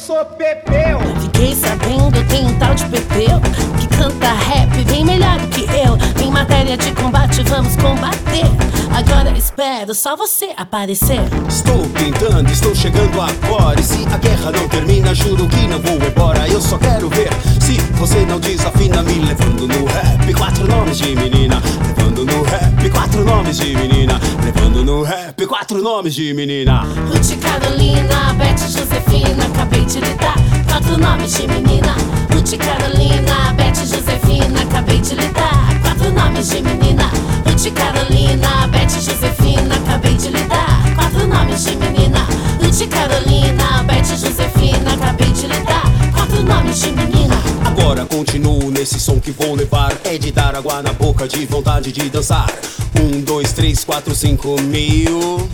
sou Pepeu. Fiquei sabendo, tem um tal de Pepeu que canta rap bem melhor do que eu. Em matéria de combate, vamos combater. Agora espero só você aparecer. Estou pintando, estou chegando agora. E se a guerra não termina, juro que não vou embora. Eu só quero ver se você não desafina, me levando no rap. Quatro nomes de menina, levando no rap. Quatro nomes de menina, levando no rap. Quatro nomes de menina. Ruth Carolina, de lhe dar quatro nomes de menina. Ruth Carolina, Beth Josefina, acabei de lhe dar quatro nomes de menina. Ruth Carolina, Beth Josefina, acabei de lhe dar quatro nomes de menina. Agora continuo nesse som que vou levar. É de dar água na boca, de vontade de dançar. Um, dois, três, quatro, cinco mil.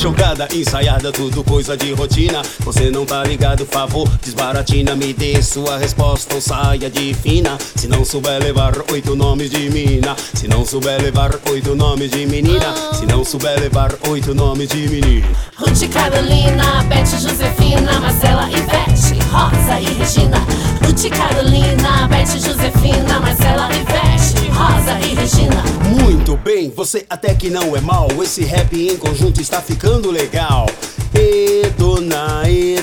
Jogada ensaiada, tudo coisa de rotina. Você não tá ligado, favor, desbaratina. Me dê sua resposta ou saia de fina. Se não souber levar oito nomes de mina. Se não souber levar oito nomes de menina. Se não souber levar oito nomes de menina. Ruth Carolina, Beth Josefina, você até que não é mal. Esse rap em conjunto está ficando legal. E dona Eta.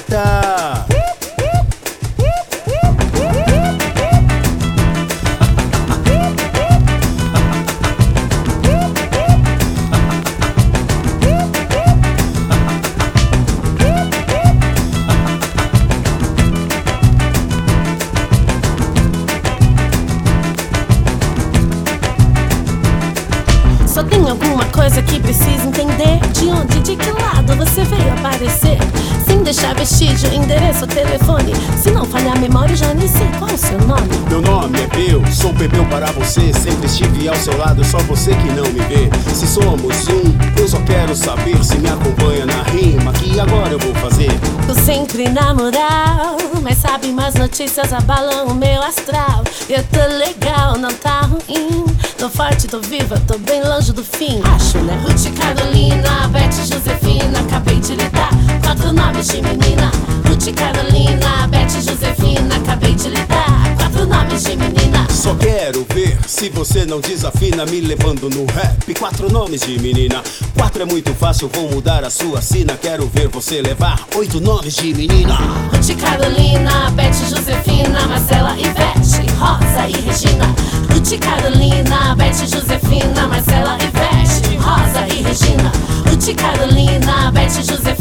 Só tem alguma coisa que precisa entender De onde, de que lado você veio aparecer Sem deixar vestígio, endereço, telefone Se não falhar a memória, já nem sei qual o seu nome Meu nome é Peu, sou Pepeu para você. Sempre estive ao seu lado, só você que não me vê. Se somos um, eu só quero saber se me acompanha na rima. Que agora eu vou fazer. Tô sempre na moral Mas sabe, mais notícias abalam o meu astral Eu tô legal, não tá ruim forte, tô viva, tô bem longe do fim Acho, né? Ruth Carolina, Beth Josefina Acabei de lhe dar quatro nomes de menina Ruth Carolina, Beth Josefina Acabei de lhe dar quatro nomes de menina Só quero ver se você não desafina, me levando no rap. Quatro nomes de menina. Quatro é muito fácil, vou mudar a sua sina. Quero ver você levar oito nomes de menina. Ruth Carolina, Beth Josefina, Marcela Ivete, Rosa e Regina. Ruth Carolina, Beth Josefina, Marcela Ivete, Rosa e Regina. Ruth Carolina, Beth Josefina,